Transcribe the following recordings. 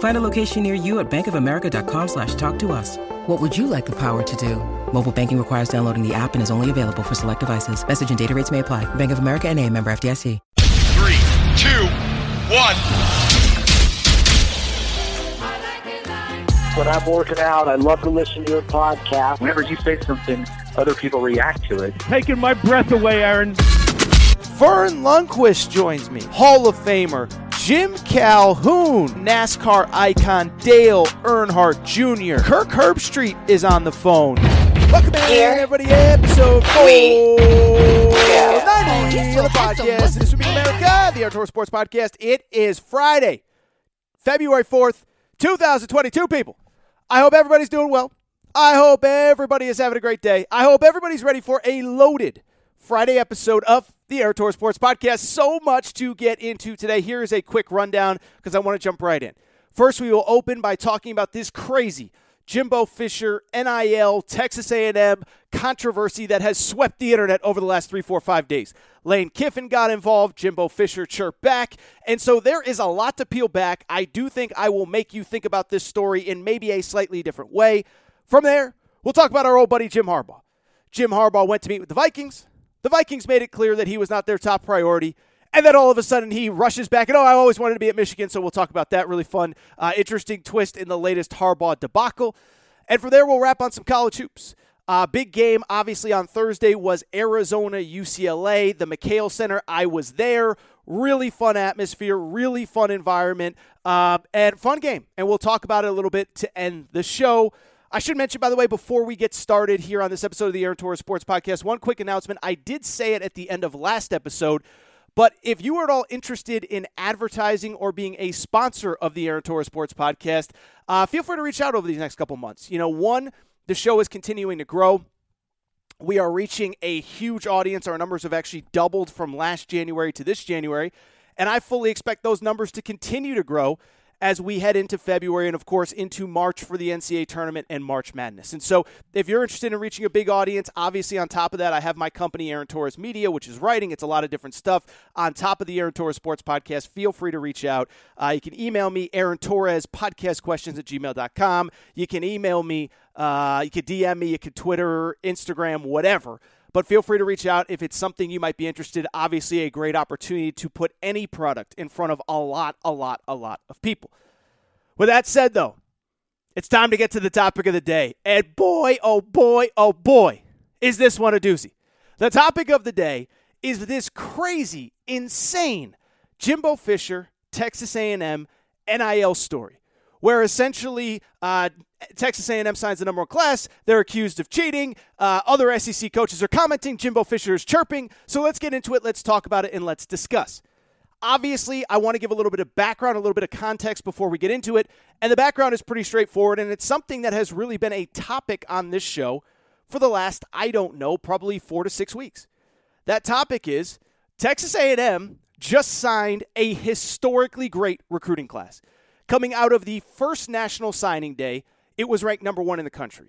Find a location near you at bankofamerica.com slash talk to us. What would you like the power to do? Mobile banking requires downloading the app and is only available for select devices. Message and data rates may apply. Bank of America and a member FDIC. Three, two, one. When I'm working out, I love to listen to your podcast. Whenever you say something, other people react to it. Taking my breath away, Aaron. Verne Lundquist joins me, Hall of Famer. Jim Calhoun, NASCAR icon Dale Earnhardt Jr. Kirk Herbstreit is on the phone. Welcome in, everybody, episode 490 of the podcast. This would be America, the Outdoor Sports Podcast. It is Friday, February 4th, 2022, people. I hope everybody's doing well. I hope everybody is having a great day. I hope everybody's ready for a loaded Friday episode of the Aaron Torres Sports Podcast. So much to get into today. Here is a quick rundown because I want to jump right in. First, we will open by talking about this crazy Jimbo Fisher NIL Texas A&M controversy that has swept the internet over the last three, four, five days. Lane Kiffin got involved. Jimbo Fisher chirped back. And so there is a lot to peel back. I do think I will make you think about this story in maybe a slightly different way. From there, we'll talk about our old buddy Jim Harbaugh. Jim Harbaugh went to meet with the Vikings. The Vikings made it clear that he was not their top priority. And then all of a sudden he rushes back and, oh, I always wanted to be at Michigan, so we'll talk about that. Really fun, uh, interesting twist in the latest Harbaugh debacle. And from there, we'll wrap on some college hoops. Uh, big game, obviously, on Thursday was Arizona UCLA, the McKale Center. I was there. Really fun atmosphere, really fun environment, uh, and fun game. And we'll talk about it a little bit to end the show. I should mention, by the way, before we get started here on this episode of the Aaron Torres Sports Podcast, one quick announcement. I did say it at the end of last episode, but if you are at all interested in advertising or being a sponsor of the Aaron Torres Sports Podcast, uh, feel free to reach out over these next couple months. You know, one, the show is continuing to grow. We are reaching a huge audience. Our numbers have actually doubled from last January to this January, and I fully expect those numbers to continue to grow as we head into February and, of course, into March for the NCAA tournament and March Madness. And so, if you're interested in reaching a big audience, obviously, on top of that, I have my company, Aaron Torres Media, which is writing. It's a lot of different stuff. On top of the Aaron Torres Sports Podcast, feel free to reach out. Uh, you can email me, Aaron Torres, podcast questions at gmail.com. You can email me, uh, you can DM me, you can Twitter, Instagram, whatever. But feel free to reach out if it's something you might be interested. Obviously, a great opportunity to put any product in front of a lot, a lot, a lot of people. With that said, though, it's time to get to the topic of the day. And boy, oh boy, oh boy, is this one a doozy. The topic of the day is this crazy, insane Jimbo Fisher, Texas A&M NIL story where essentially uh, Texas A&M signs the number one class. They're accused of cheating. Uh, other SEC coaches are commenting. Jimbo Fisher is chirping. So let's get into it. Let's talk about it and let's discuss. Obviously, I want to give a little bit of background, a little bit of context before we get into it. And the background is pretty straightforward, and it's something that has really been a topic on this show for the last, I don't know, probably four to six weeks. That topic is Texas A&M just signed a historically great recruiting class. Coming out of the first national signing day, it was ranked number one in the country.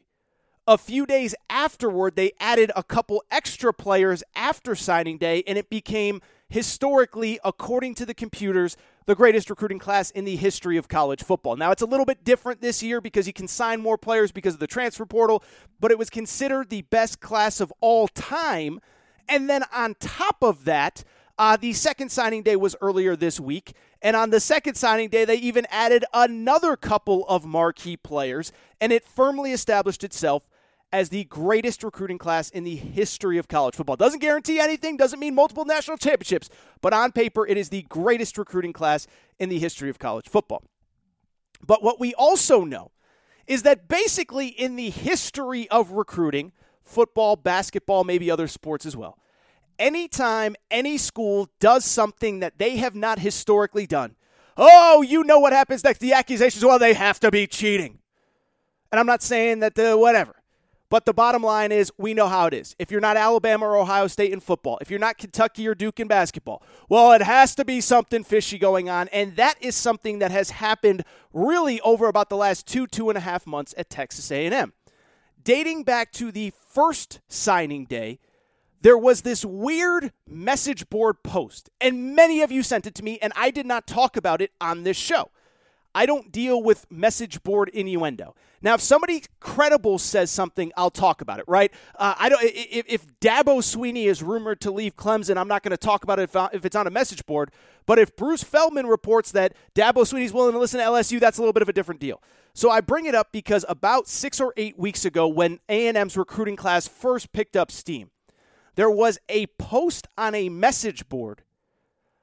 A few days afterward, they added a couple extra players after signing day, and it became historically, according to the computers, the greatest recruiting class in the history of college football. Now, it's a little bit different this year because you can sign more players because of the transfer portal, but it was considered the best class of all time. And then on top of that, uh, the second signing day was earlier this week. And on the second signing day, they even added another couple of marquee players, and it firmly established itself as the greatest recruiting class in the history of college football. Doesn't guarantee anything, doesn't mean multiple national championships, but on paper, it is the greatest recruiting class in the history of college football. But what we also know is that basically in the history of recruiting, football, basketball, maybe other sports as well, anytime any school does something that they have not historically done, oh, you know what happens next. The accusations, well, they have to be cheating. And I'm not saying that the whatever. But the bottom line is, we know how it is. If you're not Alabama or Ohio State in football, if you're not Kentucky or Duke in basketball, well, it has to be something fishy going on. And that is something that has happened really over about the last two, two and a half months at Texas A&M. Dating back to the first signing day, there was this weird message board post, and many of you sent it to me, and I did not talk about it on this show. I don't deal with message board innuendo. Now, if somebody credible says something, I'll talk about it, right? Uh, I don't. If, if Dabo Swinney is rumored to leave Clemson, I'm not going to talk about it if, if, it's on a message board. But if Bruce Feldman reports that Dabo Swinney's willing to listen to LSU, that's a little bit of a different deal. So I bring it up because about six or eight weeks ago, when A&M's recruiting class first picked up steam, there was a post on a message board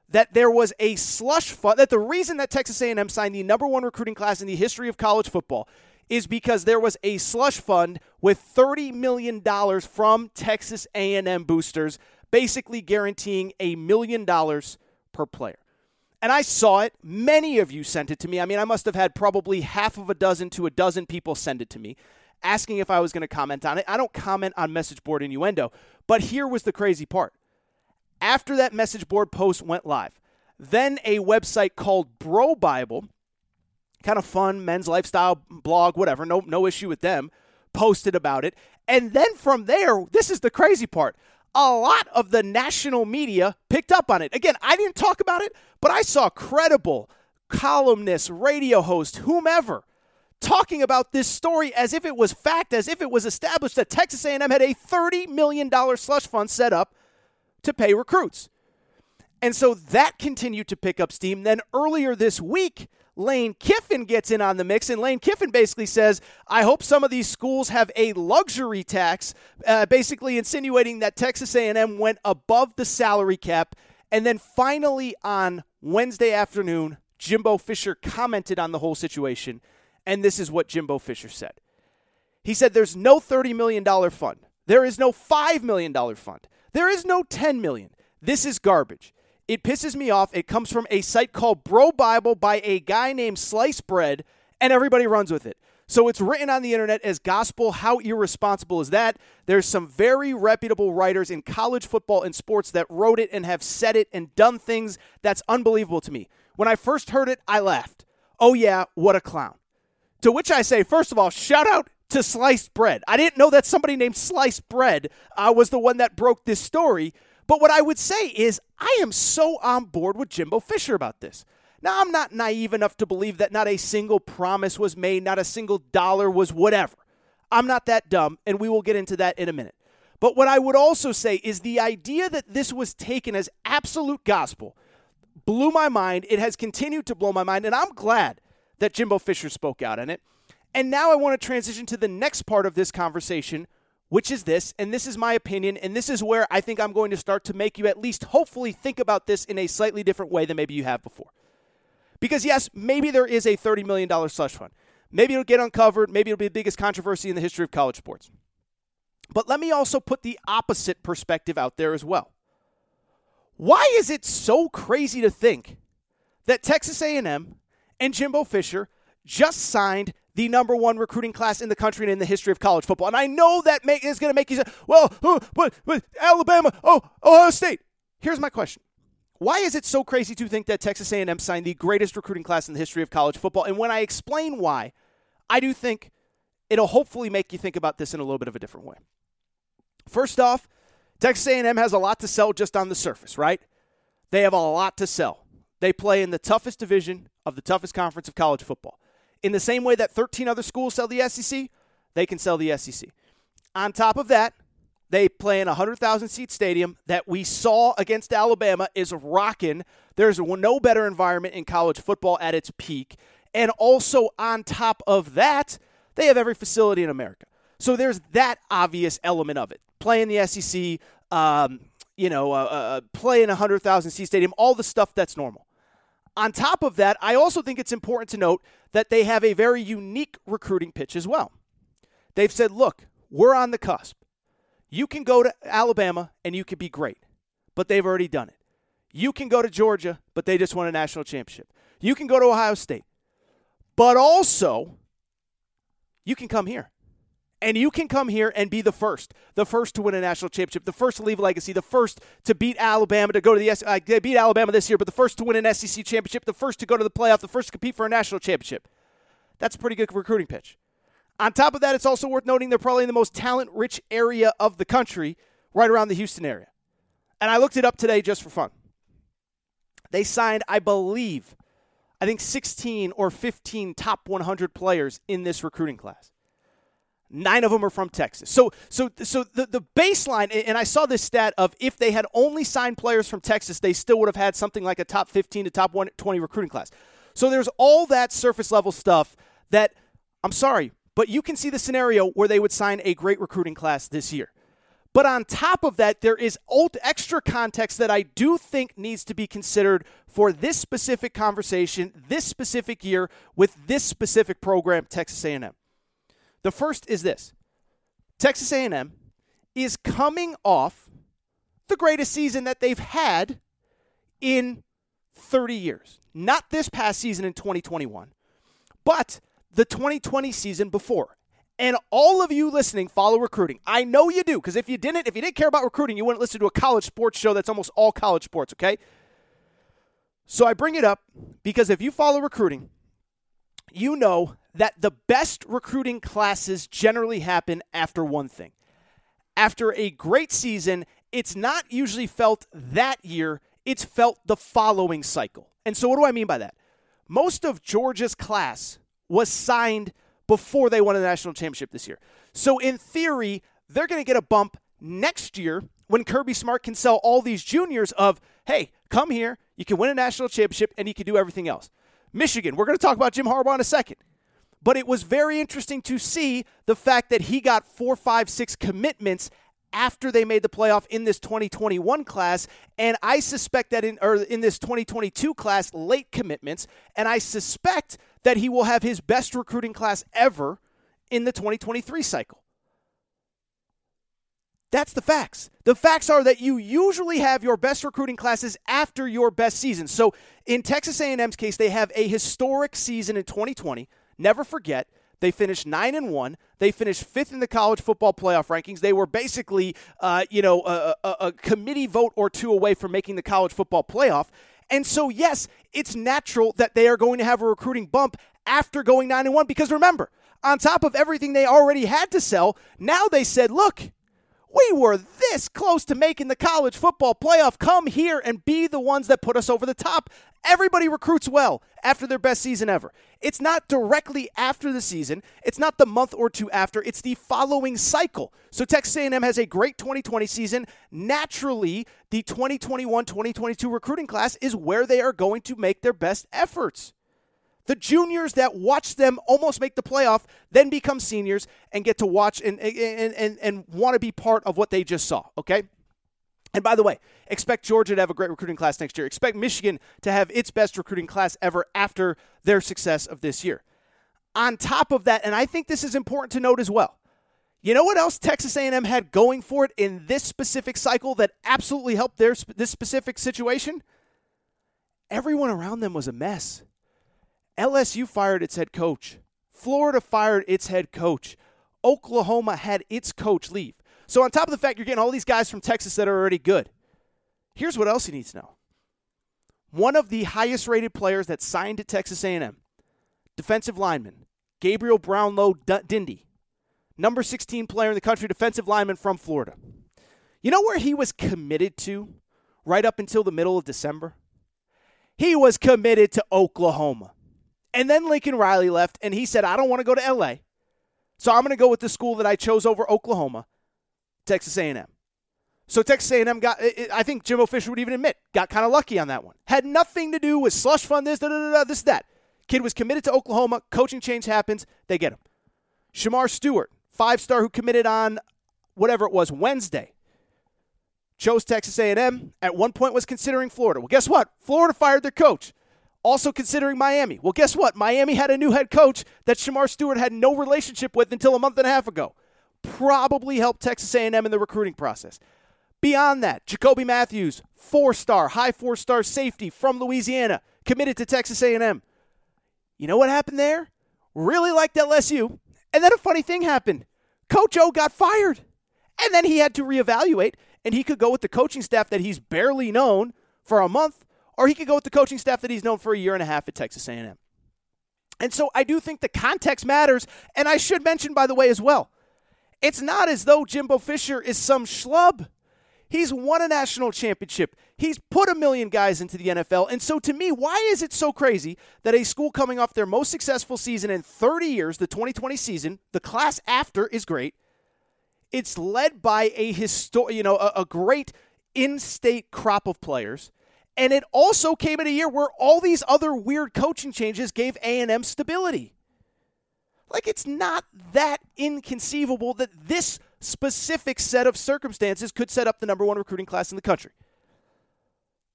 that there was a slush fund that the reason that Texas A&M signed the number one recruiting class in the history of college football is because there was a slush fund with $30 million from Texas A&M boosters basically guaranteeing a million dollars per player. And I saw it. Many of you sent it to me. I mean, I must have had probably half of a dozen to a dozen people send it to me asking if I was going to comment on it. I don't comment on message board innuendo, but here was the crazy part after that message board post went live, then a website called Bro Bible, kind of fun men's lifestyle blog, whatever, no no issue with them, posted about it. And then from there, this is the crazy part. A lot of the national media picked up on it. Again, I didn't talk about it, but I saw credible columnists, radio hosts, whomever talking about this story as if it was fact, as if it was established that Texas A&M had a $30 million slush fund set up to pay recruits. And so that continued to pick up steam. Then earlier this week, Lane Kiffin gets in on the mix, and Lane Kiffin basically says, I hope some of these schools have a luxury tax, uh, basically insinuating that Texas A&M went above the salary cap. And then finally on Wednesday afternoon, Jimbo Fisher commented on the whole situation, and this is what Jimbo Fisher said. He said, There's no $30 million fund. There is no $5 million fund. There is no 10 million. This is garbage. It pisses me off. It comes from a site called Bro Bible by a guy named Slice Bread, and everybody runs with it. So it's written on the internet as gospel. How irresponsible is that? There's some very reputable writers in college football and sports that wrote it and have said it and done things that's unbelievable to me. When I first heard it, I laughed. Oh, yeah, what a clown. To which I say, first of all, shout out to sliced bread. I didn't know that somebody named Sliced Bread uh, was the one that broke this story. But what I would say is, I am so on board with Jimbo Fisher about this. Now, I'm not naive enough to believe that not a single promise was made, not a single dollar was whatever. I'm not that dumb, and we will get into that in a minute. But what I would also say is the idea that this was taken as absolute gospel blew my mind. It has continued to blow my mind, and I'm glad that Jimbo Fisher spoke out on it. And now I want to transition to the next part of this conversation, which is this, and this is my opinion, and this is where I think I'm going to start to make you at least hopefully think about this in a slightly different way than maybe you have before. Because, yes, maybe there is a $30 million slush fund. Maybe it'll get uncovered. Maybe it'll be the biggest controversy in the history of college sports. But let me also put the opposite perspective out there as well. Why is it so crazy to think that Texas A&M and Jimbo Fisher just signed the number one recruiting class in the country and in the history of college football. And I know that is going to make you say, well, but, but Alabama, oh, Ohio State. Here's my question. Why is it so crazy to think that Texas A&M signed the greatest recruiting class in the history of college football? And when I explain why, I do think it'll hopefully make you think about this in a little bit of a different way. First off, Texas A&M has a lot to sell just on the surface, right? They have a lot to sell. They play in the toughest division of the toughest conference of college football. In the same way that 13 other schools sell the SEC, they can sell the SEC. On top of that, they play in a 100,000 seat stadium that we saw against Alabama is rocking. There's no better environment in college football at its peak. And also, on top of that, they have every facility in America. So there's that obvious element of it. Playing the SEC, um, you know, uh, uh, playing a 100,000 seat stadium, all the stuff that's normal. On top of that, I also think it's important to note that they have a very unique recruiting pitch as well. They've said, look, we're on the cusp. You can go to Alabama and you can be great, but they've already done it. You can go to Georgia, but they just won a national championship. You can go to Ohio State, but also you can come here. And you can come here and be the first, the first to win a national championship, the first to leave a legacy, the first to beat Alabama to go to the S. Uh, they beat Alabama this year, but the first to win an SEC championship, the first to go to the playoff, the first to compete for a national championship. That's a pretty good recruiting pitch. On top of that, it's also worth noting they're probably in the most talent rich area of the country, right around the Houston area. And I looked it up today just for fun. They signed, I believe, I think 16 or 15 top 100 players in this recruiting class. Nine of them are from Texas. So, so, so the, the baseline, and I saw this stat of if they had only signed players from Texas, they still would have had something like a top 15 to top 20 recruiting class. So there's all that surface level stuff that, I'm sorry, but you can see the scenario where they would sign a great recruiting class this year. But on top of that, there is old extra context that I do think needs to be considered for this specific conversation, this specific year, with this specific program, Texas A&M. The first is this: Texas A&M is coming off the greatest season that they've had in 30 years. Not this past season in 2021, but the 2020 season before. And all of you listening follow recruiting. I know you do, because if you didn't, if you didn't care about recruiting, you wouldn't listen to a college sports show that's almost all college sports, okay? So I bring it up because if you follow recruiting, you know that the best recruiting classes generally happen after one thing. After a great season, it's not usually felt that year, it's felt the following cycle. And so, what do I mean by that? Most of Georgia's class was signed before they won a national championship this year. So, in theory, they're going to get a bump next year when Kirby Smart can sell all these juniors of, hey, come here, you can win a national championship, and you can do everything else. Michigan, we're going to talk about Jim Harbaugh in a second. But it was very interesting to see the fact that he got four, five, six commitments after they made the playoff in this 2021 class and I suspect that in or in this 2022 class late commitments and I suspect that he will have his best recruiting class ever in the 2023 cycle. That's the facts. The facts are that you usually have your best recruiting classes after your best season. So in Texas A&M's case, they have a historic season in 2020. Never forget, they finished nine and one. They finished fifth in the college football playoff rankings. They were basically, uh, you know, a, a, a committee vote or two away from making the college football playoff. And so, yes, it's natural that they are going to have a recruiting bump after going 9 and 1 because remember, on top of everything they already had to sell, now they said, "Look, we were this close to making the college football playoff. Come here and be the ones that put us over the top. Everybody recruits well after their best season ever. It's not directly after the season. It's not the month or two after. It's the following cycle. So Texas A&M has a great 2020 season. Naturally, the 2021-2022 recruiting class is where they are going to make their best efforts. The juniors that watch them almost make the playoff then become seniors and get to watch and and and, and want to be part of what they just saw, okay? And by the way, expect Georgia to have a great recruiting class next year. Expect Michigan to have its best recruiting class ever after their success of this year. On top of that, and I think this is important to note as well. You know what else Texas A&M had going for it in this specific cycle that absolutely helped their this specific situation? Everyone around them was a mess. LSU fired its head coach. Florida fired its head coach. Oklahoma had its coach leave. So on top of the fact you're getting all these guys from Texas that are already good, here's what else you need to know. One of the highest rated players that signed at Texas A&M, defensive lineman Gabriel Brownlow Dindy, number 16 player in the country, defensive lineman from Florida. You know where he was committed to right up until the middle of December? He was committed to Oklahoma. And then Lincoln Riley left, and he said, I don't want to go to LA. So I'm going to go with the school that I chose over Oklahoma. Texas A&M. So Texas A&M got, I think Jimbo Fisher would even admit, got kind of lucky on that one. Had nothing to do with slush fund, this, da, da, da, this, that. Kid was committed to Oklahoma. Coaching change happens. They get him. Shemar Stewart, five star who committed on whatever it was Wednesday, chose Texas A&M. At one point, was considering Florida. Well, guess what? Florida fired their coach. Also considering Miami. Well, guess what? Miami had a new head coach that Shemar Stewart had no relationship with until a month and a half ago. Probably helped Texas A&M in the recruiting process. Beyond that, Jacoby Matthews, four-star, high four-star safety from Louisiana, committed to Texas A&M. You know what happened there? Really liked LSU. And then a funny thing happened. Coach O got fired. And then he had to reevaluate, and he could go with the coaching staff that he's barely known for a month, or he could go with the coaching staff that he's known for a year and a half at Texas A&M. And so I do think the context matters, and I should mention, by the way, as well, it's not as though Jimbo Fisher is some schlub. He's won a national championship. He's put a million guys into the NFL. And so, to me, why is it so crazy that a school coming off their most successful season in 30 years, the 2020 season, the class after is great. It's led by a histor- you know, a, a great in-state crop of players. And it also came in a year where all these other weird coaching changes gave A&M stability. Like it's not that inconceivable that this specific set of circumstances could set up the number one recruiting class in the country.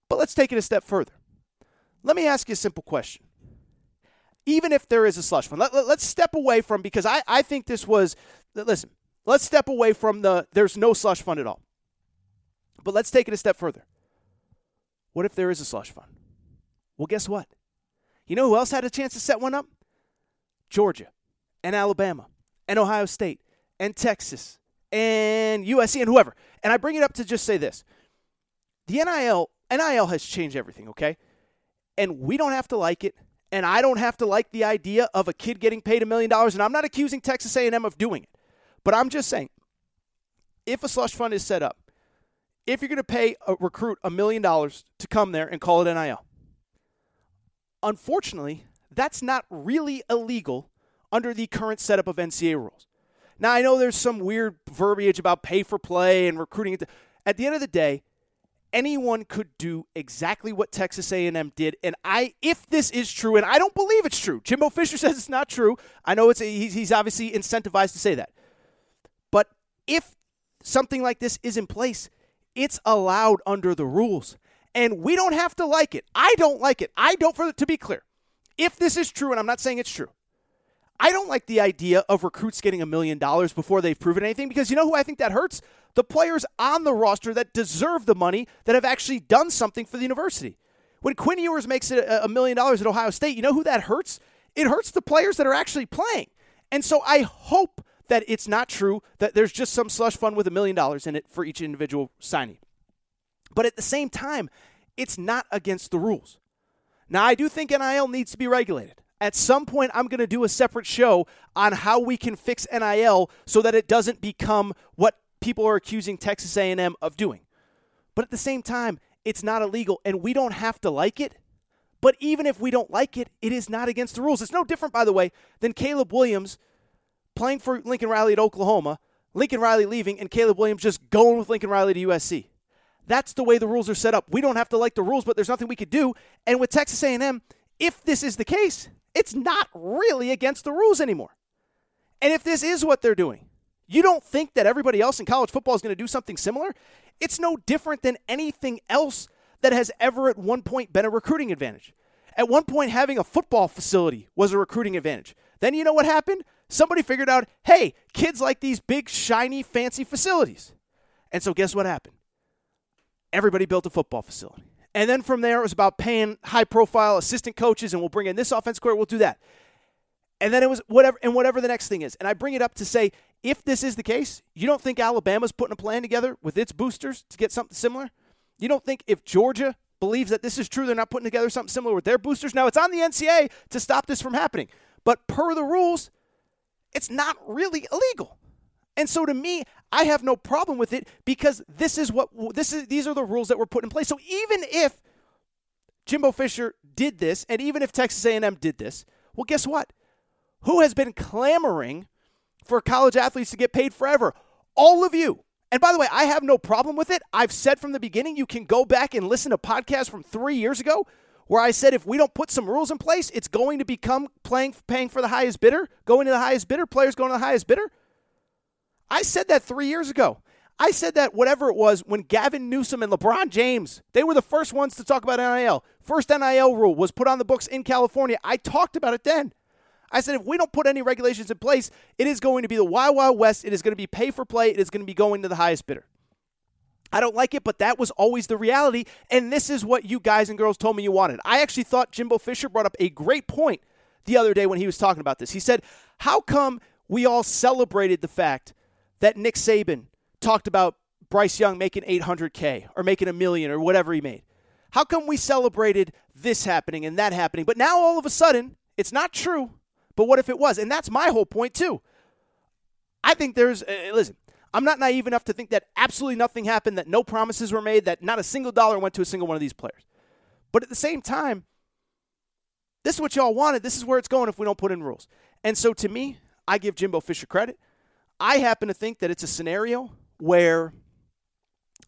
But let's take it a step further. Let me ask you a simple question. Even if there is a slush fund, let, us let, step away from because I, I think this was listen, let's step away from the there's no slush fund at all. But let's take it a step further. What if there is a slush fund? Well, guess what? You know who else had a chance to set one up? Georgia and Alabama and Ohio State and Texas and USC and whoever. And I bring it up to just say this. The NIL NIL has changed everything, okay? And we don't have to like it, and I don't have to like the idea of a kid getting paid a million dollars, and I'm not accusing Texas A&M of doing it. But I'm just saying if a slush fund is set up, if you're going to pay a recruit a million dollars to come there and call it NIL, unfortunately, that's not really illegal under the current setup of NCAA rules. Now I know there's some weird verbiage about pay for play and recruiting. At the end of the day, anyone could do exactly what Texas A&M did. And I, if this is true, and I don't believe it's true, Jimbo Fisher says it's not true. I know it's he's, he's obviously incentivized to say that. But if something like this is in place, it's allowed under the rules, and we don't have to like it. I don't like it. I don't. For to be clear, if this is true, and I'm not saying it's true, I don't like the idea of recruits getting a million dollars before they've proven anything because you know who I think that hurts? The players on the roster that deserve the money that have actually done something for the university. When Quinn Ewers makes it a million dollars at Ohio State, you know who that hurts? It hurts the players that are actually playing. And so I hope that it's not true that there's just some slush fund with a million dollars in it for each individual signing. But at the same time, it's not against the rules. Now, I do think NIL needs to be regulated. At some point, I'm going to do a separate show on how we can fix NIL so that it doesn't become what people are accusing Texas A&M of doing. But at the same time, it's not illegal, and we don't have to like it. But even if we don't like it, it is not against the rules. It's no different, by the way, than Caleb Williams playing for Lincoln Riley at Oklahoma, Lincoln Riley leaving, and Caleb Williams just going with Lincoln Riley to USC. That's the way the rules are set up. We don't have to like the rules, but there's nothing we could do. And with Texas A&M, if this is the case, it's not really against the rules anymore. And if this is what they're doing, you don't think that everybody else in college football is going to do something similar? It's no different than anything else that has ever at one point been a recruiting advantage. At one point, having a football facility was a recruiting advantage. Then you know what happened? Somebody figured out, hey, kids like these big, shiny, fancy facilities. And so, guess what happened? Everybody built a football facility. And then from there, it was about paying high profile assistant coaches, and we'll bring in this offense coordinator, we'll do that. And then it was whatever, and whatever the next thing is. And I bring it up to say, if this is the case, you don't think Alabama's putting a plan together with its boosters to get something similar? You don't think if Georgia believes that this is true, they're not putting together something similar with their boosters? Now, it's on the NCAA to stop this from happening. But per the rules, it's not really illegal. And so to me, I have no problem with it because this is what this is these are the rules that were put in place. So even if Jimbo Fisher did this and even if Texas A&M did this, well guess what? Who has been clamoring for college athletes to get paid forever? All of you. And by the way, I have no problem with it. I've said from the beginning you can go back and listen to podcasts from 3 years ago where I said if we don't put some rules in place, it's going to become playing paying for the highest bidder, going to the highest bidder, players going to the highest bidder. I said that three years ago. I said that whatever it was when Gavin Newsom and LeBron James, they were the first ones to talk about NIL. First NIL rule was put on the books in California. I talked about it then. I said if we don't put any regulations in place, it is going to be the Wild Wild West. It is going to be pay for play. It is going to be going to the highest bidder. I don't like it, but that was always the reality. And this is what you guys and girls told me you wanted. I actually thought Jimbo Fisher brought up a great point the other day when he was talking about this. He said, How come we all celebrated the fact that Nick Saban talked about Bryce Young making 800K or making a million or whatever he made? How come we celebrated this happening and that happening? But now all of a sudden, it's not true. But what if it was? And that's my whole point, too. I think there's, uh, listen, I'm not naive enough to think that absolutely nothing happened, that no promises were made, that not a single dollar went to a single one of these players. But at the same time, this is what y'all wanted. This is where it's going if we don't put in rules. And so to me, I give Jimbo Fisher credit. I happen to think that it's a scenario where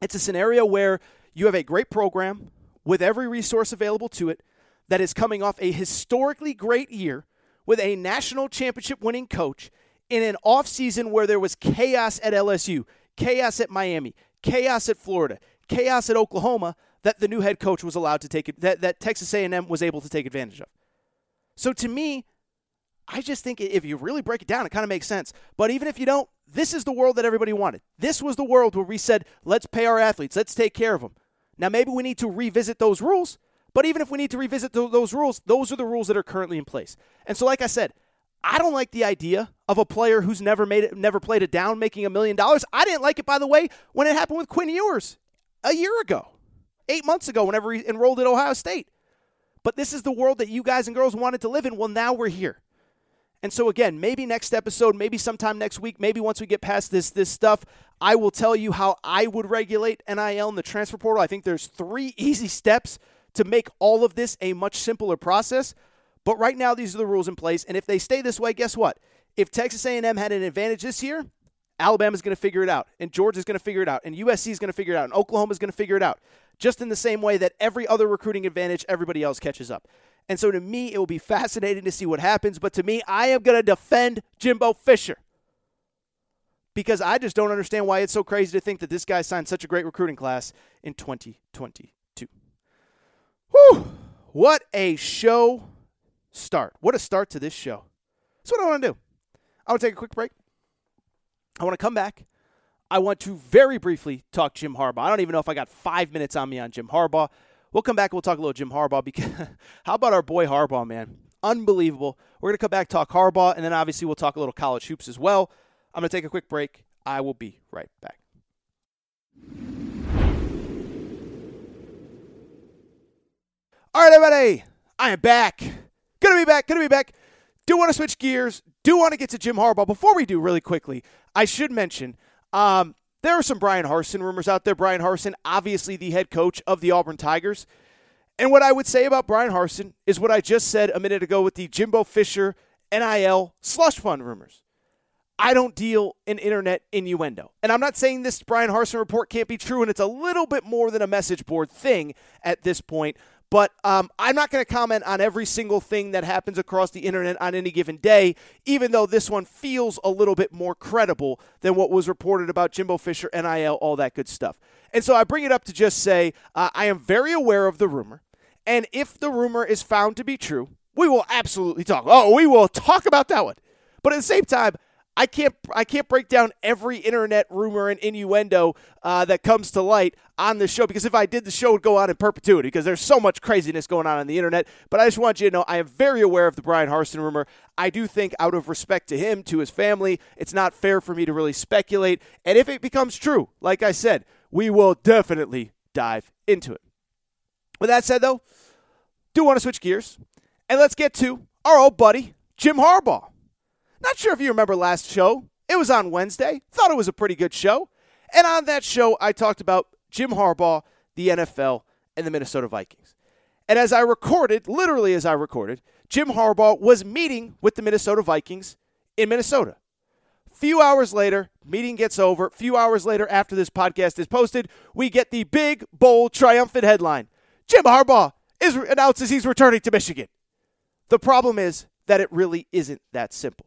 it's a scenario where you have a great program with every resource available to it that is coming off a historically great year with a national championship winning coach in an offseason where there was chaos at LSU, chaos at Miami, chaos at Florida, chaos at Oklahoma that the new head coach was allowed to take that, that Texas A&M was able to take advantage of. So to me, I just think if you really break it down, it kind of makes sense. But even if you don't, this is the world that everybody wanted. This was the world where we said, let's pay our athletes, let's take care of them. Now, maybe we need to revisit those rules, but even if we need to revisit th- those rules, those are the rules that are currently in place. And so, like I said, I don't like the idea of a player who's never made it, never played it down, making a million dollars. I didn't like it, by the way, when it happened with Quinn Ewers a year ago, eight months ago, whenever he enrolled at Ohio State. But this is the world that you guys and girls wanted to live in. Well, now we're here. And so again, maybe next episode, maybe sometime next week, maybe once we get past this this stuff, I will tell you how I would regulate NIL in the transfer portal. I think there's three easy steps to make all of this a much simpler process. But right now, these are the rules in place, and if they stay this way, guess what? If Texas A&M had an advantage this year, Alabama's going to figure it out, and Georgia's going to figure it out, and USC is going to figure it out, and Oklahoma's going to figure it out. Just in the same way that every other recruiting advantage, everybody else catches up. And so to me, it will be fascinating to see what happens. But to me, I am going to defend Jimbo Fisher because I just don't understand why it's so crazy to think that this guy signed such a great recruiting class in 2022. Whew! What a show start. What a start to this show. That's what I want to do. I want to take a quick break. I want to come back. I want to very briefly talk Jim Harbaugh. I don't even know if I got five minutes on me on Jim Harbaugh. We'll come back and we'll talk a little Jim Harbaugh because how about our boy Harbaugh, man? Unbelievable. We're going to come back, talk Harbaugh, and then obviously we'll talk a little college hoops as well. I'm going to take a quick break. I will be right back. All right, everybody. I am back. Gonna be back. Gonna be back. Do want to switch gears. Do want to get to Jim Harbaugh. Before we do, really quickly, I should mention um, there are some Brian Harsin rumors out there. Brian Harsin, obviously the head coach of the Auburn Tigers. And what I would say about Brian Harsin is what I just said a minute ago with the Jimbo Fisher NIL slush fund rumors. I don't deal in internet innuendo. And I'm not saying this Brian Harsin report can't be true, and it's a little bit more than a message board thing at this point. But um, I'm not going to comment on every single thing that happens across the internet on any given day, even though this one feels a little bit more credible than what was reported about Jimbo Fisher, NIL, all that good stuff. And so I bring it up to just say uh, I am very aware of the rumor. And if the rumor is found to be true, we will absolutely talk. Oh, we will talk about that one. But at the same time, I can't I can't break down every internet rumor and innuendo uh, that comes to light on the show because if I did, the show would go on in perpetuity because there's so much craziness going on on the internet. But I just want you to know I am very aware of the Brian Harsin rumor. I do think, out of respect to him, to his family, it's not fair for me to really speculate. And if it becomes true, like I said, we will definitely dive into it. With that said, though, do want to switch gears and let's get to our old buddy Jim Harbaugh. Not sure if you remember last show. It was on Wednesday. Thought it was a pretty good show. And on that show, I talked about Jim Harbaugh, the NFL, and the Minnesota Vikings. And as I recorded, literally as I recorded, Jim Harbaugh was meeting with the Minnesota Vikings in Minnesota. Few hours later, meeting gets over. Few hours later, after this podcast is posted, we get the big, bold, triumphant headline Jim Harbaugh is, announces he's returning to Michigan. The problem is that it really isn't that simple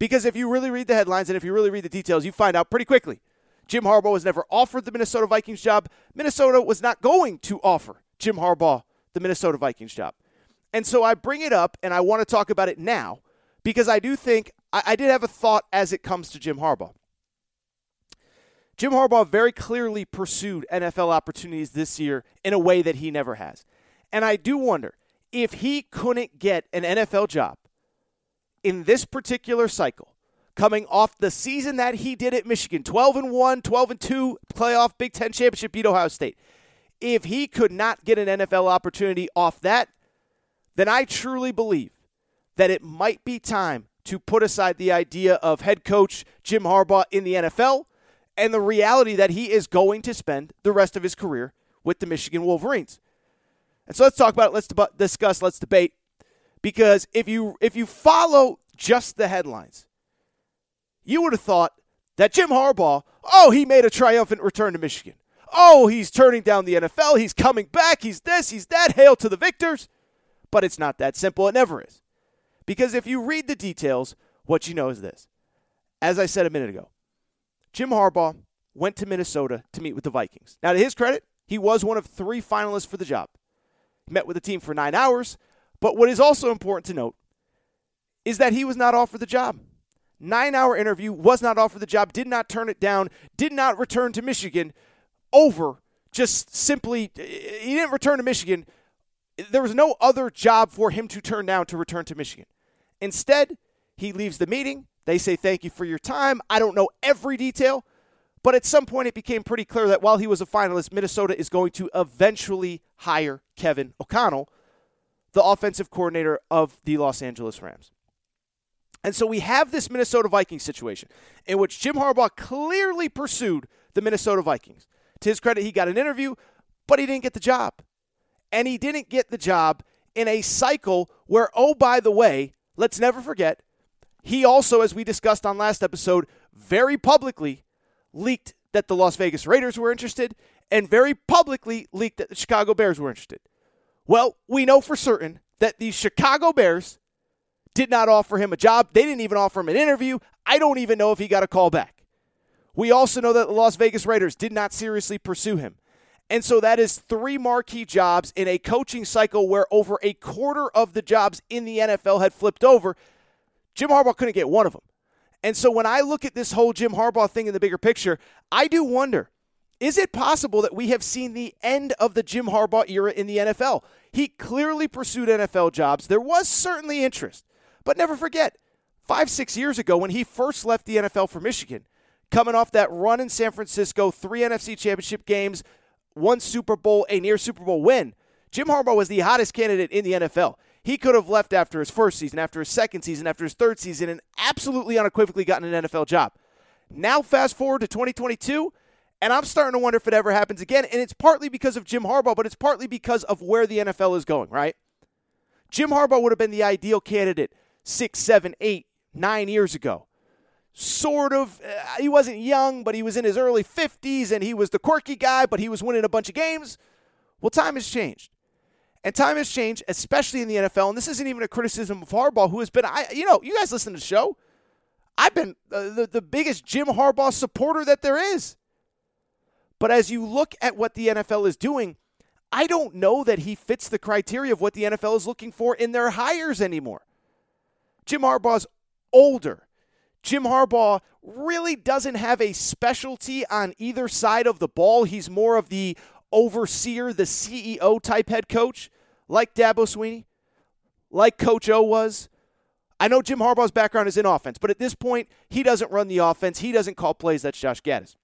Because if you really read the headlines and if you really read the details, you find out pretty quickly. Jim Harbaugh was never offered the Minnesota Vikings job. Minnesota was not going to offer Jim Harbaugh the Minnesota Vikings job. And so I bring it up and I want to talk about it now because I do think I, I did have a thought as it comes to Jim Harbaugh. Jim Harbaugh very clearly pursued NFL opportunities this year in a way that he never has. And I do wonder if he couldn't get an NFL job in this particular cycle, coming off the season that he did at Michigan 12 and 1, 12 and 2, playoff Big Ten championship, beat Ohio State. If he could not get an NFL opportunity off that, then I truly believe that it might be time to put aside the idea of head coach Jim Harbaugh in the NFL and the reality that he is going to spend the rest of his career with the Michigan Wolverines. And so let's talk about it. Let's deb- discuss. Let's debate. Because if you if you follow just the headlines, you would have thought that Jim Harbaugh, oh, he made a triumphant return to Michigan. Oh, he's turning down the NFL. He's coming back. He's this. He's that. Hail to the victors. But it's not that simple. It never is. Because if you read the details, what you know is this. As I said a minute ago, Jim Harbaugh went to Minnesota to meet with the Vikings. Now, to his credit, he was one of three finalists for the job. He met with the team for nine hours. But what is also important to note is that he was not offered the job. Nine hour interview, was not offered the job, did not turn it down, did not return to Michigan over just simply, eh, he didn't return to Michigan. There was no other job for him to turn down to return to Michigan. Instead, he leaves the meeting. They say, Thank you for your time. I don't know every detail, but at some point it became pretty clear that while he was a finalist, Minnesota is going to eventually hire Kevin O'Connell, the offensive coordinator of the Los Angeles Rams. And so we have this Minnesota Vikings situation in which Jim Harbaugh clearly pursued the Minnesota Vikings. To his credit, he got an interview, but he didn't get the job. And he didn't get the job in a cycle where, oh, by the way, let's never forget, he also, as we discussed on last episode, very publicly leaked that the Las Vegas Raiders were interested and very publicly leaked that the Chicago Bears were interested. Well, we know for certain that the Chicago Bears did not offer him a job. They didn't even offer him an interview. I don't even know if he got a call back. We also know that the Las Vegas Raiders did not seriously pursue him. And so that is three marquee jobs in a coaching cycle where over a quarter of the jobs in the NFL had flipped over. Jim Harbaugh couldn't get one of them. And so when I look at this whole Jim Harbaugh thing in the bigger picture, I do wonder is it possible that we have seen the end of the Jim Harbaugh era in the NFL? He clearly pursued NFL jobs. There was certainly interest. But never forget, five, six years ago, when he first left the NFL for Michigan, coming off that run in San Francisco, three NFC championship games, one Super Bowl, a near Super Bowl win, Jim Harbaugh was the hottest candidate in the NFL. He could have left after his first season, after his second season, after his third season, and absolutely unequivocally gotten an NFL job. Now, fast forward to 2022, and I'm starting to wonder if it ever happens again. And it's partly because of Jim Harbaugh, but it's partly because of where the NFL is going, right? Jim Harbaugh would have been the ideal candidate six, seven, eight, nine years ago. Sort of, uh, he wasn't young, but he was in his early 50s and he was the quirky guy, but he was winning a bunch of games. Well, time has changed. And time has changed, especially in the NFL. And this isn't even a criticism of Harbaugh, who has been, I, you know, you guys listen to the show. I've been uh, the, the biggest Jim Harbaugh supporter that there is. But as you look at what the NFL is doing, I don't know that he fits the criteria of what the NFL is looking for in their hires anymore. Jim Harbaugh's older. Jim Harbaugh really doesn't have a specialty on either side of the ball. He's more of the overseer, the CEO type head coach, like Dabo Swinney, like Coach O was. I know Jim Harbaugh's background is in offense, but at this point, he doesn't run the offense. He doesn't call plays. That's Josh Gattis.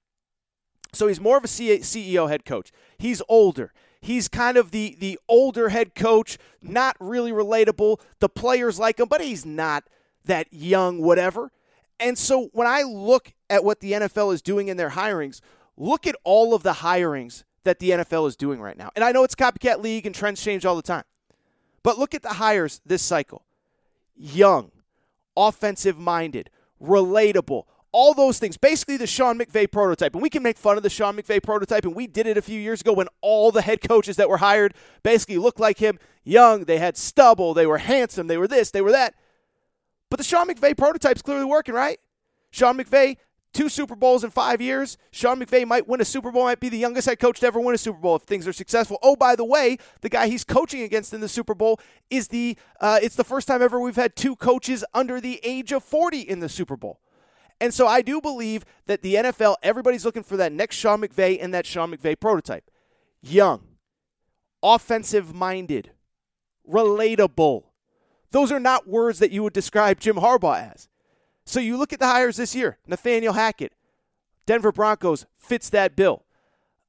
So he's more of a CEO head coach. He's older. He's kind of the the older head coach, not really relatable. The players like him, but he's not that young, whatever. And so when I look at what the NFL is doing in their hirings, look at all of the hirings that the NFL is doing right now. And I know it's copycat league and trends change all the time. But look at the hires this cycle. Young, offensive minded, relatable, all those things. Basically, the Sean McVay prototype. And we can make fun of the Sean McVay prototype, and we did it a few years ago when all the head coaches that were hired basically looked like him young, they had stubble, they were handsome, they were this, they were that. But the Sean McVay prototype's clearly working, right? Sean McVay, two Super Bowls in five years. Sean McVay might win a Super Bowl, might be the youngest head coach to ever win a Super Bowl if things are successful. Oh, by the way, the guy he's coaching against in the Super Bowl is the uh, it's the first time ever we've had two coaches under the age of 40 in the Super Bowl. And so I do believe that the NFL, everybody's looking for that next Sean McVay and that Sean McVay prototype. Young, offensive minded, relatable. Those are not words that you would describe Jim Harbaugh as. So you look at the hires this year Nathaniel Hackett, Denver Broncos fits that bill.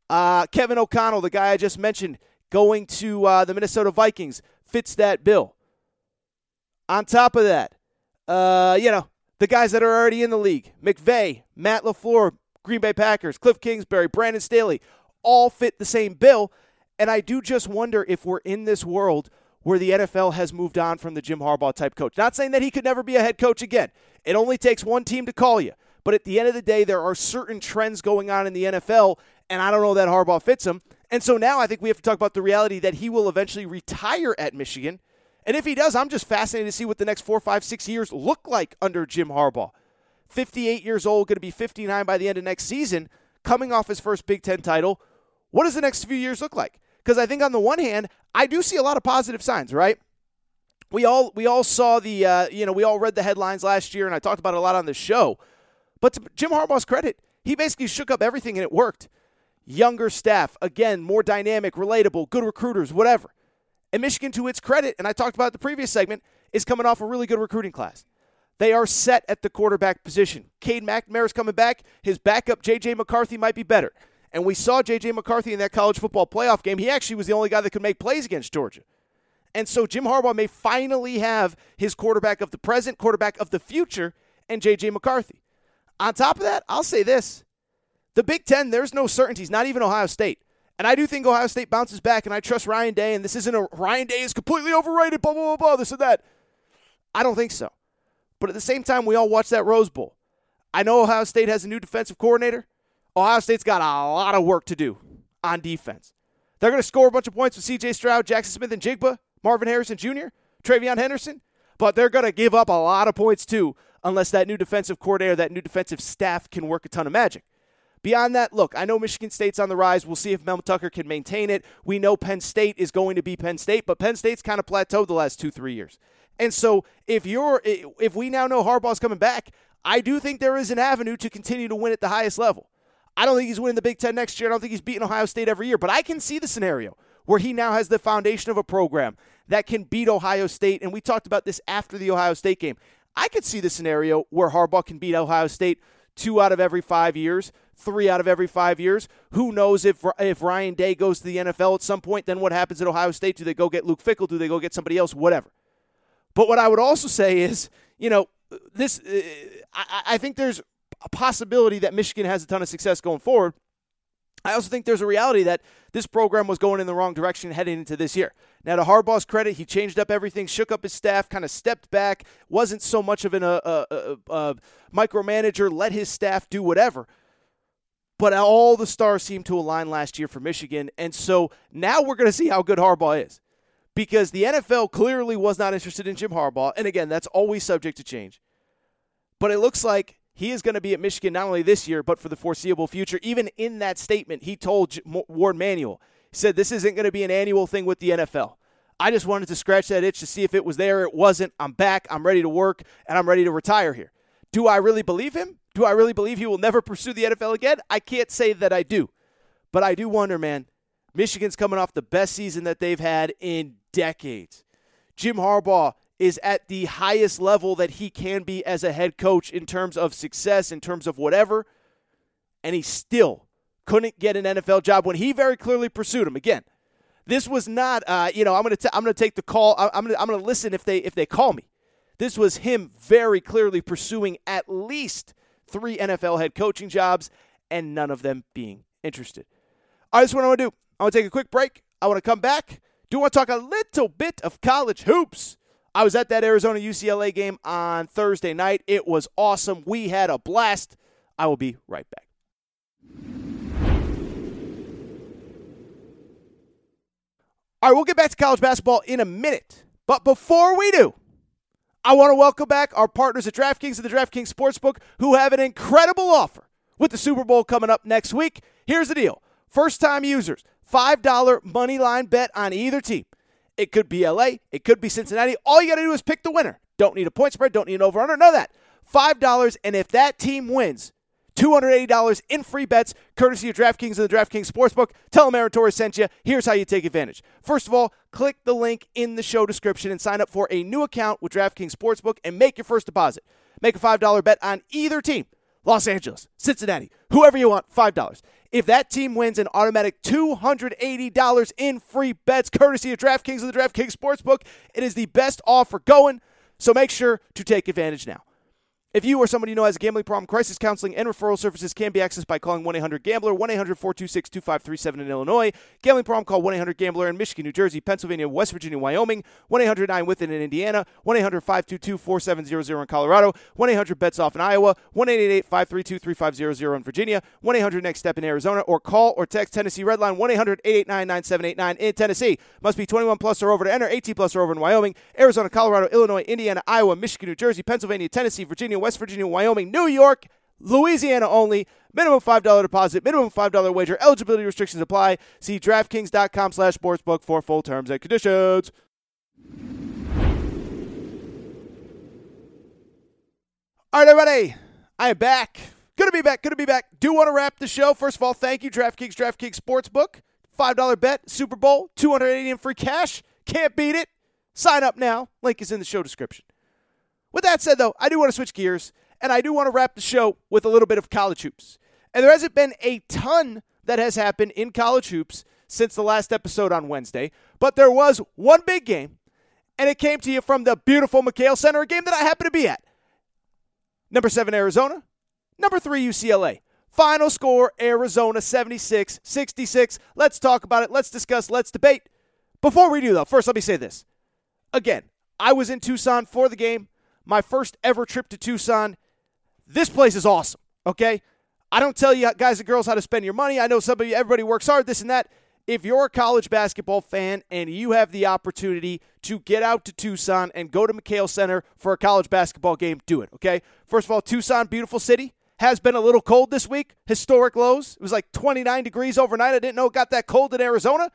Uh, Kevin O'Connell, the guy I just mentioned, going to uh, the Minnesota Vikings, fits that bill. On top of that, uh, you know, the guys that are already in the league McVay, Matt LaFleur, Green Bay Packers, Cliff Kingsbury, Brandon Staley all fit the same bill. And I do just wonder if we're in this world where the NFL has moved on from the Jim Harbaugh type coach. Not saying that he could never be a head coach again. It only takes one team to call you. But at the end of the day, there are certain trends going on in the NFL, and I don't know that Harbaugh fits them. And so now I think we have to talk about the reality that he will eventually retire at Michigan. And if he does, I'm just fascinated to see what the next four, five, six years look like under Jim Harbaugh. 58 years old, going to be 59 by the end of next season, coming off his first Big Ten title. What does the next few years look like? Because I think on the one hand, I do see a lot of positive signs, right? We all we all saw the uh, you know we all read the headlines last year, and I talked about it a lot on the show. But to Jim Harbaugh's credit, he basically shook up everything and it worked. Younger staff, again, more dynamic, relatable, good recruiters, whatever. And Michigan, to its credit, and I talked about the previous segment, is coming off a really good recruiting class. They are set at the quarterback position. Cade McNamara's coming back. His backup, J.J. McCarthy, might be better. And we saw J.J. McCarthy in that college football playoff game. He actually was the only guy that could make plays against Georgia. And so Jim Harbaugh may finally have his quarterback of the present, quarterback of the future, and J.J. McCarthy. On top of that, I'll say this the Big Ten, there's no certainties, not even Ohio State. And I do think Ohio State bounces back, and I trust Ryan Day, and this isn't a Ryan Day is completely overrated, blah, blah, blah, blah, this and that. I don't think so. But at the same time, we all watch that Rose Bowl. I know Ohio State has a new defensive coordinator. Ohio State's got a lot of work to do on defense. They're going to score a bunch of points with CJ Stroud, Jaxon Smith-Njigba, Marvin Harrison Jr., TreVeyon Henderson, but they're going to give up a lot of points too unless that new defensive coordinator, that new defensive staff can work a ton of magic. Beyond that, look, I know Michigan State's on the rise. We'll see if Mel Tucker can maintain it. We know Penn State is going to be Penn State, but Penn State's kind of plateaued the last two, three years. And so if you're if we now know Harbaugh's coming back, I do think there is an avenue to continue to win at the highest level. I don't think he's winning the Big Ten next year. I don't think he's beating Ohio State every year, but I can see the scenario where he now has the foundation of a program that can beat Ohio State. And we talked about this after the Ohio State game. I could see the scenario where Harbaugh can beat Ohio State two out of every five years, three out of every five years. Who knows if if Ryan Day goes to the NFL at some point? Then what happens at Ohio State? Do they go get Luke Fickell? Do they go get somebody else? Whatever. But what I would also say is, you know, this uh, I, I think there's a possibility that Michigan has a ton of success going forward. I also think there's a reality that this program was going in the wrong direction heading into this year. Now, to Harbaugh's credit, he changed up everything, shook up his staff, kind of stepped back, wasn't so much of an uh, uh, uh, micromanager, let his staff do whatever. But all the stars seemed to align last year for Michigan. And so now we're going to see how good Harbaugh is. Because the NFL clearly was not interested in Jim Harbaugh. And again, that's always subject to change. But it looks like he is going to be at Michigan not only this year, but for the foreseeable future. Even in that statement, he told Warde Manuel, he said, This isn't going to be an annual thing with the NFL. I just wanted to scratch that itch to see if it was there. It wasn't. I'm back. I'm ready to work, and I'm ready to retire here. Do I really believe him? Do I really believe he will never pursue the NFL again? I can't say that I do. But I do wonder, man. Michigan's coming off the best season that they've had in decades. Jim Harbaugh is at the highest level that he can be as a head coach in terms of success, in terms of whatever. And he still couldn't get an NFL job when he very clearly pursued him. Again, this was not, uh, you know, I'm gonna I'm gonna take the call. I'm gonna I'm gonna listen if they if they call me. This was him very clearly pursuing at least three NFL head coaching jobs, and none of them being interested. All right, that's what I want to do. I want to take a quick break. I want to come back. Do want to talk a little bit of college hoops. I was at that Arizona UCLA game on Thursday night. It was awesome. We had a blast. I will be right back. All right, we'll get back to college basketball in a minute. But before we do, I want to welcome back our partners at DraftKings and the DraftKings Sportsbook who have an incredible offer with the Super Bowl coming up next week. Here's the deal first time users, $5 money line bet on either team. It could be LA, it could be Cincinnati. All you got to do is pick the winner. Don't need a point spread, don't need an over under, none of that. $5, and if that team wins, $280 in free bets, courtesy of DraftKings and the DraftKings Sportsbook. Tell them Aaron Torres sent you. Here's how you take advantage. First of all, click the link in the show description and sign up for a new account with DraftKings Sportsbook and make your first deposit. Make a $5 bet on either team Los Angeles, Cincinnati, whoever you want, $5. If that team wins an automatic $280 in free bets, courtesy of DraftKings and the DraftKings Sportsbook, it is the best offer going. So make sure to take advantage now. If you or somebody you know has a gambling problem, crisis counseling and referral services can be accessed by calling 1 800 Gambler, 1 800 426 2537 in Illinois. Gambling problem, call 1 800 Gambler in Michigan, New Jersey, Pennsylvania, West Virginia, Wyoming, 1 800 9 Within in Indiana, 1 800 522 4700 in Colorado, 1 800 Bets Off in Iowa, 1 532 3500 in Virginia, 1 800 Next Step in Arizona, or call or text Tennessee Redline 1 800 889 9789 in Tennessee. Must be 21 plus or over to enter, 18 plus or over in Wyoming, Arizona, Colorado, Illinois, Indiana, Iowa, Michigan, New Jersey, Pennsylvania, Tennessee, Virginia, West Virginia, Wyoming, New York, Louisiana only. Minimum $5 deposit, minimum $5 wager. Eligibility restrictions apply. See DraftKings.com slash sportsbook for full terms and conditions. All right, everybody. I am back. Good to be back. Good to be back. Do want to wrap the show. First of all, thank you, DraftKings, DraftKings Sportsbook. $5 bet, Super Bowl, 280 in free cash. Can't beat it. Sign up now. Link is in the show description. With that said, though, I do want to switch gears and I do want to wrap the show with a little bit of college hoops. And there hasn't been a ton that has happened in college hoops since the last episode on Wednesday, but there was one big game, and it came to you from the beautiful McKale Center, a game that I happen to be at. Number seven, Arizona. Number three, UCLA. Final score Arizona 76 66. Let's talk about it. Let's discuss. Let's debate. Before we do, though, first let me say this. Again, I was in Tucson for the game, my first ever trip to Tucson. This place is awesome, okay? I don't tell you guys and girls how to spend your money. I know some of you, everybody works hard, this and that. If you're a college basketball fan and you have the opportunity to get out to Tucson and go to McKale Center for a college basketball game, do it, okay? First of all, Tucson, beautiful city. Has been a little cold this week, historic lows. It was like 29 degrees overnight. I didn't know it got that cold in Arizona.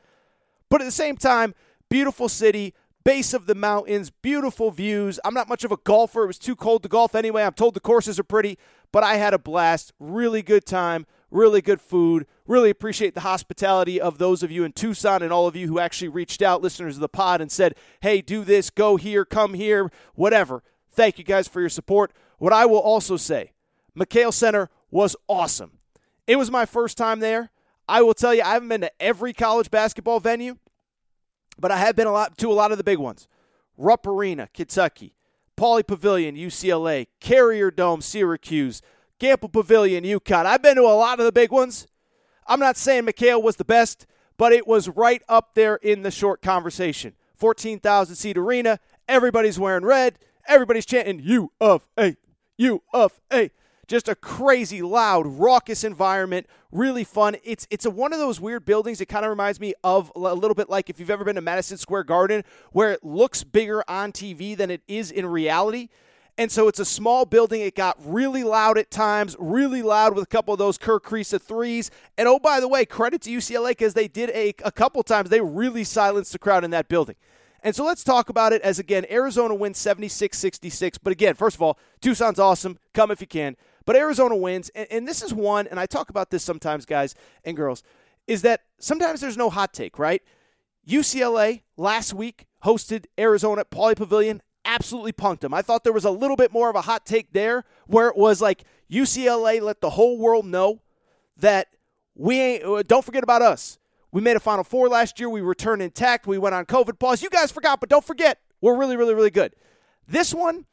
But at the same time, beautiful city, base of the mountains, beautiful views. I'm not much of a golfer. It was too cold to golf anyway. I'm told the courses are pretty, but I had a blast. Really good time, really good food. Really appreciate the hospitality of those of you in Tucson and all of you who actually reached out, listeners of the pod, and said, hey, do this, go here, come here, whatever. Thank you guys for your support. What I will also say, McKale Center was awesome. It was my first time there. I will tell you, I haven't been to every college basketball venue, but I have been a lot to a lot of the big ones. Rupp Arena, Kentucky, Pauley Pavilion, UCLA, Carrier Dome, Syracuse, Gampel Pavilion, UConn. I've been to a lot of the big ones. I'm not saying McKale was the best, but it was right up there in the short conversation. 14,000 seat arena. Everybody's wearing red. Everybody's chanting U of A, U of A just a crazy loud raucous environment really fun it's it's a, one of those weird buildings it kind of reminds me of a little bit like if you've ever been to madison square garden where it looks bigger on tv than it is in reality and so it's a small building. It got really loud at times, really loud with a couple of those Kerr Kriisa threes. And oh, by the way, credit to UCLA because they did a, a couple times, they really silenced the crowd in that building. And so let's talk about it as again, Arizona wins 76 66. But again, first of all, Tucson's awesome. Come if you can. But Arizona wins, and, and this is one, and I talk about this sometimes, guys and girls, is that sometimes there's no hot take, right? UCLA last week hosted Arizona at Pauley Pavilion, absolutely punked them. I thought there was a little bit more of a hot take there where it was like UCLA let the whole world know that we ain't, uh, don't forget about us. We made a Final Four last year. We returned intact. We went on COVID pause. You guys forgot, but don't forget, we're really, really, really good. This one,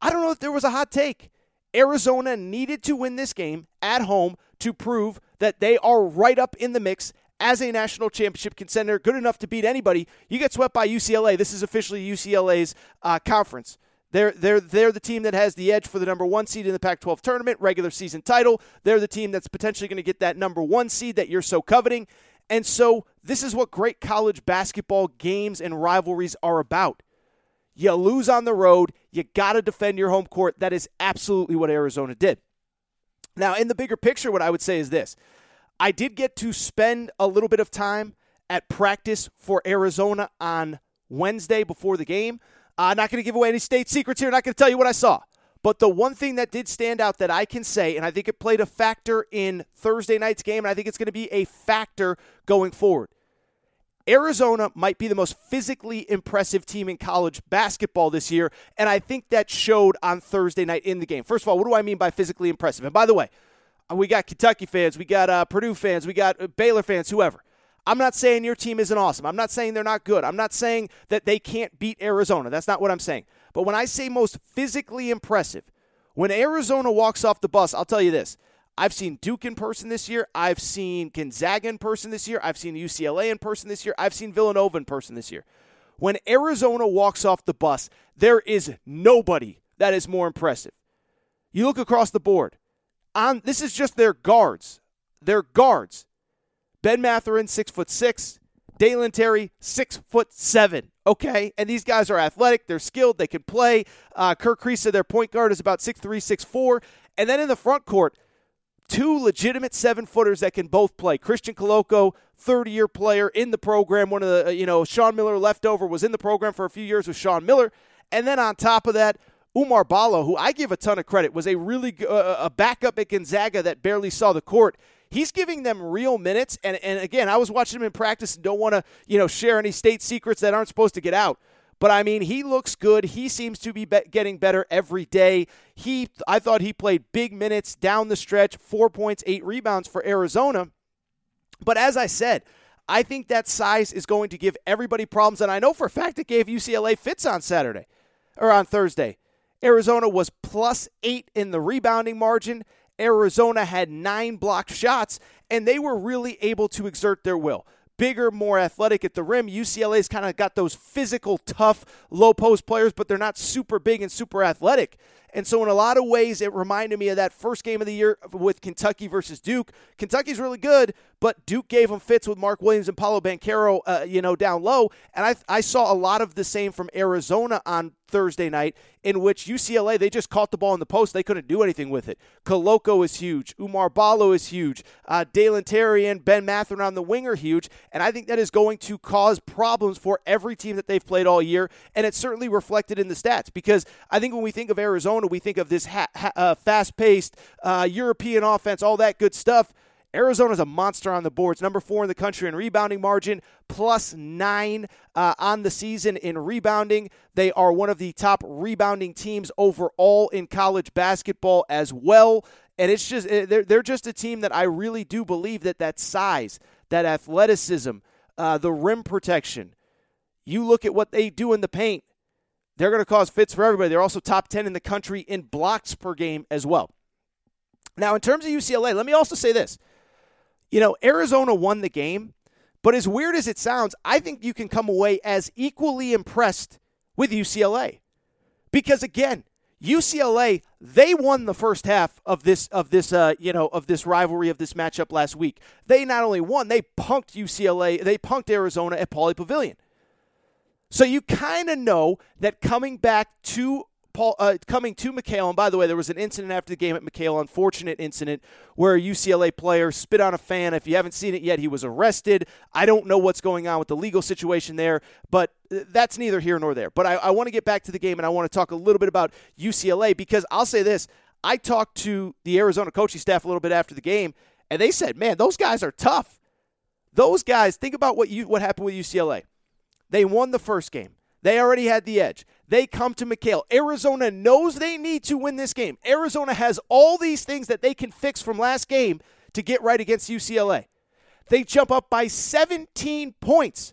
I don't know if there was a hot take. Arizona needed to win this game at home to prove that they are right up in the mix as a national championship contender, good enough to beat anybody. You get swept by UCLA. This is officially UCLA's uh, conference. They're, they're, they're the team that has the edge for the number one seed in the Pac 12 tournament, regular season title. They're the team that's potentially going to get that number one seed that you're so coveting. And so, this is what great college basketball games and rivalries are about. You lose on the road. You got to defend your home court. That is absolutely what Arizona did. Now, in the bigger picture, what I would say is this I did get to spend a little bit of time at practice for Arizona on Wednesday before the game. I'm uh, not going to give away any state secrets here. Not going to tell you what I saw. But the one thing that did stand out that I can say, and I think it played a factor in Thursday night's game, and I think it's going to be a factor going forward. Arizona might be the most physically impressive team in college basketball this year, and I think that showed on Thursday night in the game. First of all, what do I mean by physically impressive? And by the way, we got Kentucky fans, we got uh, Purdue fans, we got uh, Baylor fans, whoever. I'm not saying your team isn't awesome. I'm not saying they're not good. I'm not saying that they can't beat Arizona. That's not what I'm saying. But when I say most physically impressive, when Arizona walks off the bus, I'll tell you this. I've seen Duke in person this year. I've seen Gonzaga in person this year. I've seen UCLA in person this year. I've seen Villanova in person this year. When Arizona walks off the bus, there is nobody that is more impressive. You look across the board. On this is just their guards. Their guards. Ben Mathurin, six foot six. Dalen Terry, six foot seven. Okay, and these guys are athletic. They're skilled. They can play. Uh, Kerr Kriisa, their point guard, is about six three, six four. And then in the front court, two legitimate seven footers that can both play. Christian Koloko, 30 year player in the program. One of the, uh, you know, Sean Miller leftover was in the program for a few years with Sean Miller. And then on top of that, Oumar Ballo, who I give a ton of credit, was a really uh, uh, a backup at Gonzaga that barely saw the court. He's giving them real minutes, and, and again, I was watching him in practice and don't want to you know share any state secrets that aren't supposed to get out. But I mean, he looks good. He seems to be, be getting better every day. He, I thought he played big minutes down the stretch, four points, eight rebounds for Arizona. But as I said, I think that size is going to give everybody problems, and I know for a fact it gave UCLA fits on Saturday or on Thursday. Arizona was plus eight in the rebounding margin. Arizona had nine blocked shots, and they were really able to exert their will bigger, more athletic at the rim. UCLA's kind of got those physical, tough, low post players, but they're not super big and super athletic. And so, in a lot of ways, it reminded me of that first game of the year with Kentucky versus Duke. Kentucky's really good, but Duke gave them fits with Mark Williams and Paolo Banchero, uh, you know, down low. And I, I saw a lot of the same from Arizona on Thursday night, in which UCLA, they just caught the ball in the post. They couldn't do anything with it. Koloko is huge. Oumar Ballo is huge. Uh, Dalen Terry and Ben Mathurin on the wing are huge. And I think that is going to cause problems for every team that they've played all year. And it's certainly reflected in the stats because I think when we think of Arizona, we think of this ha- ha- uh, fast paced uh, European offense, all that good stuff. Arizona's a monster on the boards, number four in the country in rebounding margin, plus nine uh, on the season in rebounding. They are one of the top rebounding teams overall in college basketball as well. And it's just eh, they're they're just a team that I really do believe that that size, that athleticism, uh, the rim protection. You look at what they do in the paint. They're going to cause fits for everybody. They're also top 10 in the country in blocks per game as well. Now, in terms of UCLA, let me also say this. You know, Arizona won the game, but as weird as it sounds, I think you can come away as equally impressed with UCLA. Because again, UCLA they won the first half of this of this uh, you know of this rivalry of this matchup last week. They not only won, they punked UCLA, they punked Arizona at Pauley Pavilion. So you kind of know that coming back to Paul, uh, coming to McKale, and by the way, there was an incident after the game at McKale, unfortunate incident where a UCLA player spit on a fan. If you haven't seen it yet, he was arrested. I don't know what's going on with the legal situation there, but uh, that's neither here nor there. But I, I want to get back to the game, and I want to talk a little bit about UCLA because I'll say this: I talked to the Arizona coaching staff a little bit after the game, and they said, "Man, those guys are tough. Those guys. Think about what you what happened with UCLA. They won the first game." They already had the edge. They come to McKale. Arizona knows they need to win this game. Arizona has all these things that they can fix from last game to get right against UCLA. They jump up by 17 points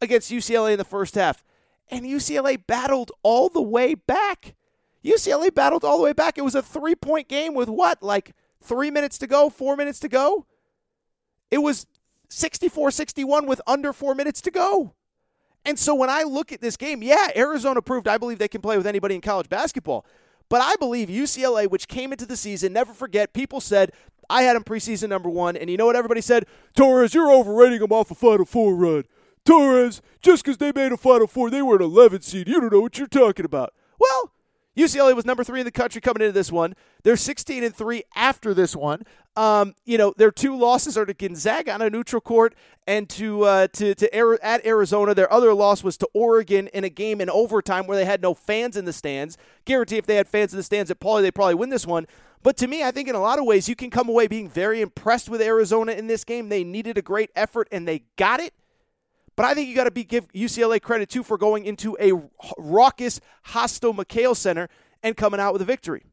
against UCLA in the first half. And UCLA battled all the way back. UCLA battled all the way back. It was a three point game with what? Like three minutes to go, four minutes to go? It was 64 61 with under four minutes to go. And so when I look at this game, yeah, Arizona proved I believe they can play with anybody in college basketball. But I believe UCLA, which came into the season, never forget, people said, I had them preseason number one. And you know what everybody said? Torres, you're overrating them off a Final Four run. Torres, just because they made a Final Four, they were an 11 seed. You don't know what you're talking about. Well, UCLA was number three in the country coming into this one. They're 16 and three after this one. Um, you know, their two losses are to Gonzaga on a neutral court and to uh, to to at Arizona. Their other loss was to Oregon in a game in overtime where they had no fans in the stands. Guarantee if they had fans in the stands at Pauley, they probably win this one. But to me, I think in a lot of ways you can come away being very impressed with Arizona in this game. They needed a great effort and they got it. But I think you got to give UCLA credit too for going into a raucous, hostile McKale Center and coming out with a victory.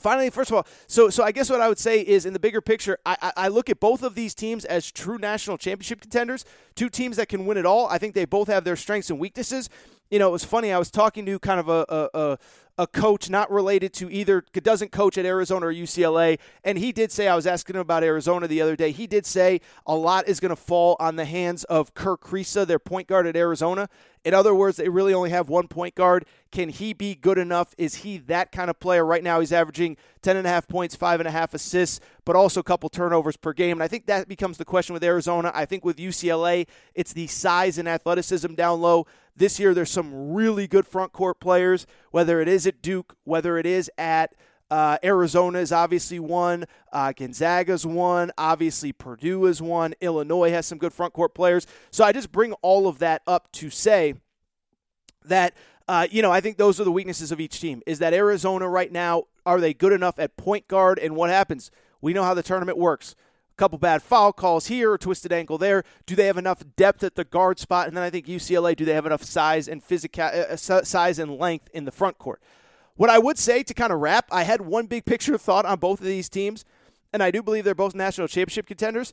Finally, first of all, so so I guess what I would say is in the bigger picture, I, I, I look at both of these teams as true national championship contenders, two teams that can win it all. I think they both have their strengths and weaknesses. You know, it was funny. I was talking to kind of a, a, a a coach not related to either doesn't coach at Arizona or UCLA and he did say I was asking him about Arizona the other day he did say a lot is going to fall on the hands of Kirk Kriisa their point guard at Arizona. In other words they really only have one point guard. Can he be good enough? Is he that kind of player? Right now he's averaging 10 and a half points five and a half assists but also a couple turnovers per game. And I think that becomes the question with Arizona. I think with UCLA it's the size and athleticism down low this year, there's some really good front court players, whether it is at Duke, whether it is at uh, Arizona is obviously one. Uh, Gonzaga's one. Obviously, Purdue is one. Illinois has some good front court players. So I just bring all of that up to say that, uh, you know, I think those are the weaknesses of each team. Is that Arizona right now, are they good enough at point guard? And what happens? We know how the tournament works couple bad foul calls here, a twisted ankle there. Do they have enough depth at the guard spot? And then I think UCLA, do they have enough size and physical uh, uh size and length in the front court? What I would say to kind of wrap, I had one big picture of thought on both of these teams, and I do believe they're both national championship contenders.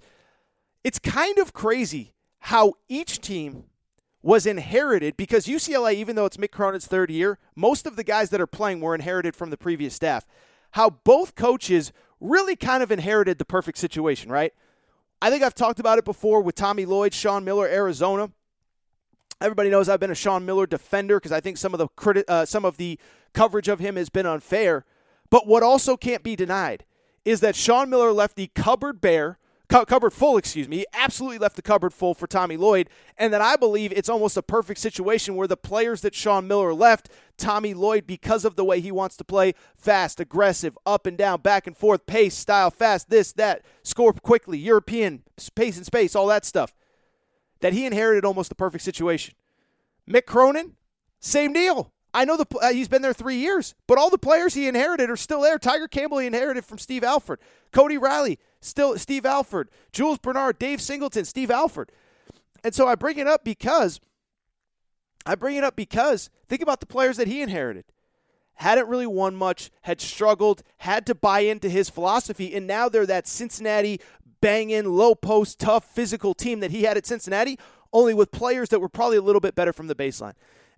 It's kind of crazy how each team was inherited because UCLA, even though it's Mick Cronin's third year, most of the guys that are playing were inherited from the previous staff. How both coaches really kind of inherited the perfect situation, right? I think I've talked about it before with Tommy Lloyd, Sean Miller, Arizona. Everybody knows I've been a Sean Miller defender because I think some of the criti- uh, some of the coverage of him has been unfair. But what also can't be denied is that Sean Miller left the cupboard bare cupboard full, excuse me. He absolutely left the cupboard full for Tommy Lloyd. And then I believe it's almost a perfect situation where the players that Sean Miller left, Tommy Lloyd, because of the way he wants to play fast, aggressive, up and down, back and forth, pace, style, fast, this, that, score quickly, European, pace and space, all that stuff, that he inherited almost the perfect situation. Mick Cronin, same deal. I know the uh, he's been there three years, but all the players he inherited are still there. Tiger Campbell he inherited from Steve Alford, Cody Riley, still Steve Alford, Jules Bernard, Dave Singleton, Steve Alford, and so I bring it up because I bring it up because think about the players that he inherited. Hadn't really won much, had struggled, had to buy into his philosophy, and now they're that Cincinnati banging, low post, tough, physical team that he had at Cincinnati, only with players that were probably a little bit better from the baseline.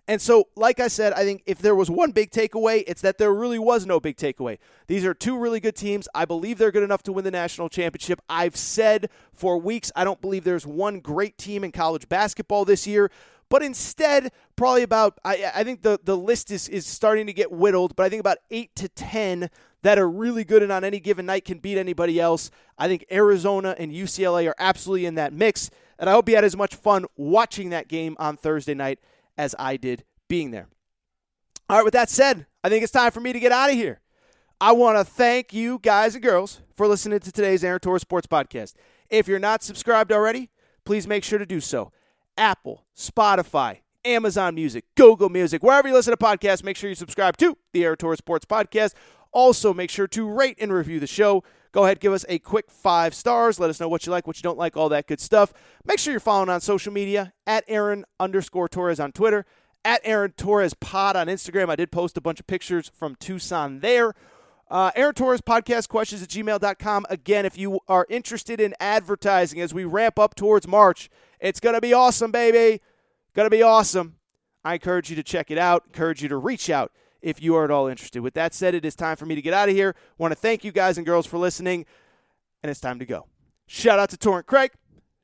And so, like I said, I think if there was one big takeaway, it's that there really was no big takeaway. These are two really good teams. I believe they're good enough to win the national championship. I've said for weeks I don't believe there's one great team in college basketball this year. But instead, probably about I, I think the, the list is, is starting to get whittled, but I think about eight to ten that are really good and on any given night can beat anybody else. I think Arizona and UCLA are absolutely in that mix. And I hope you had as much fun watching that game on Thursday night as I did being there. All right, with that said, I think it's time for me to get out of here. I want to thank you guys and girls for listening to today's Aaron Torres Sports Podcast. If you're not subscribed already, please make sure to do so. Apple, Spotify, Amazon Music, Google Music, wherever you listen to podcasts, make sure you subscribe to the Aaron Torres Sports Podcast. Also, make sure to rate and review the show. Go ahead, give us a quick five stars. Let us know what you like, what you don't like, all that good stuff. Make sure you're following on social media at Aaron underscore Torres on Twitter, at Aaron Torres Pod on Instagram. I did post a bunch of pictures from Tucson there. Uh, Aaron Torres podcast questions at gmail.com. Again, if you are interested in advertising as we ramp up towards March, it's going to be awesome, baby. Going to be awesome. I encourage you to check it out, encourage you to reach out if you are at all interested. With that said, it is time for me to get out of here. want to thank you guys and girls for listening, and it's time to go. Shout out to Torrent Craig.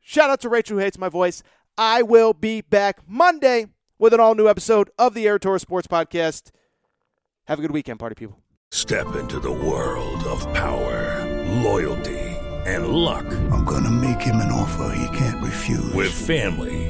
Shout out to Rachel who hates my voice. I will be back Monday with an all new episode of the Aaron Torres Sports Podcast. Have a good weekend, party people. Step into the world of power, loyalty, and luck. I'm going to make him an offer he can't refuse. With family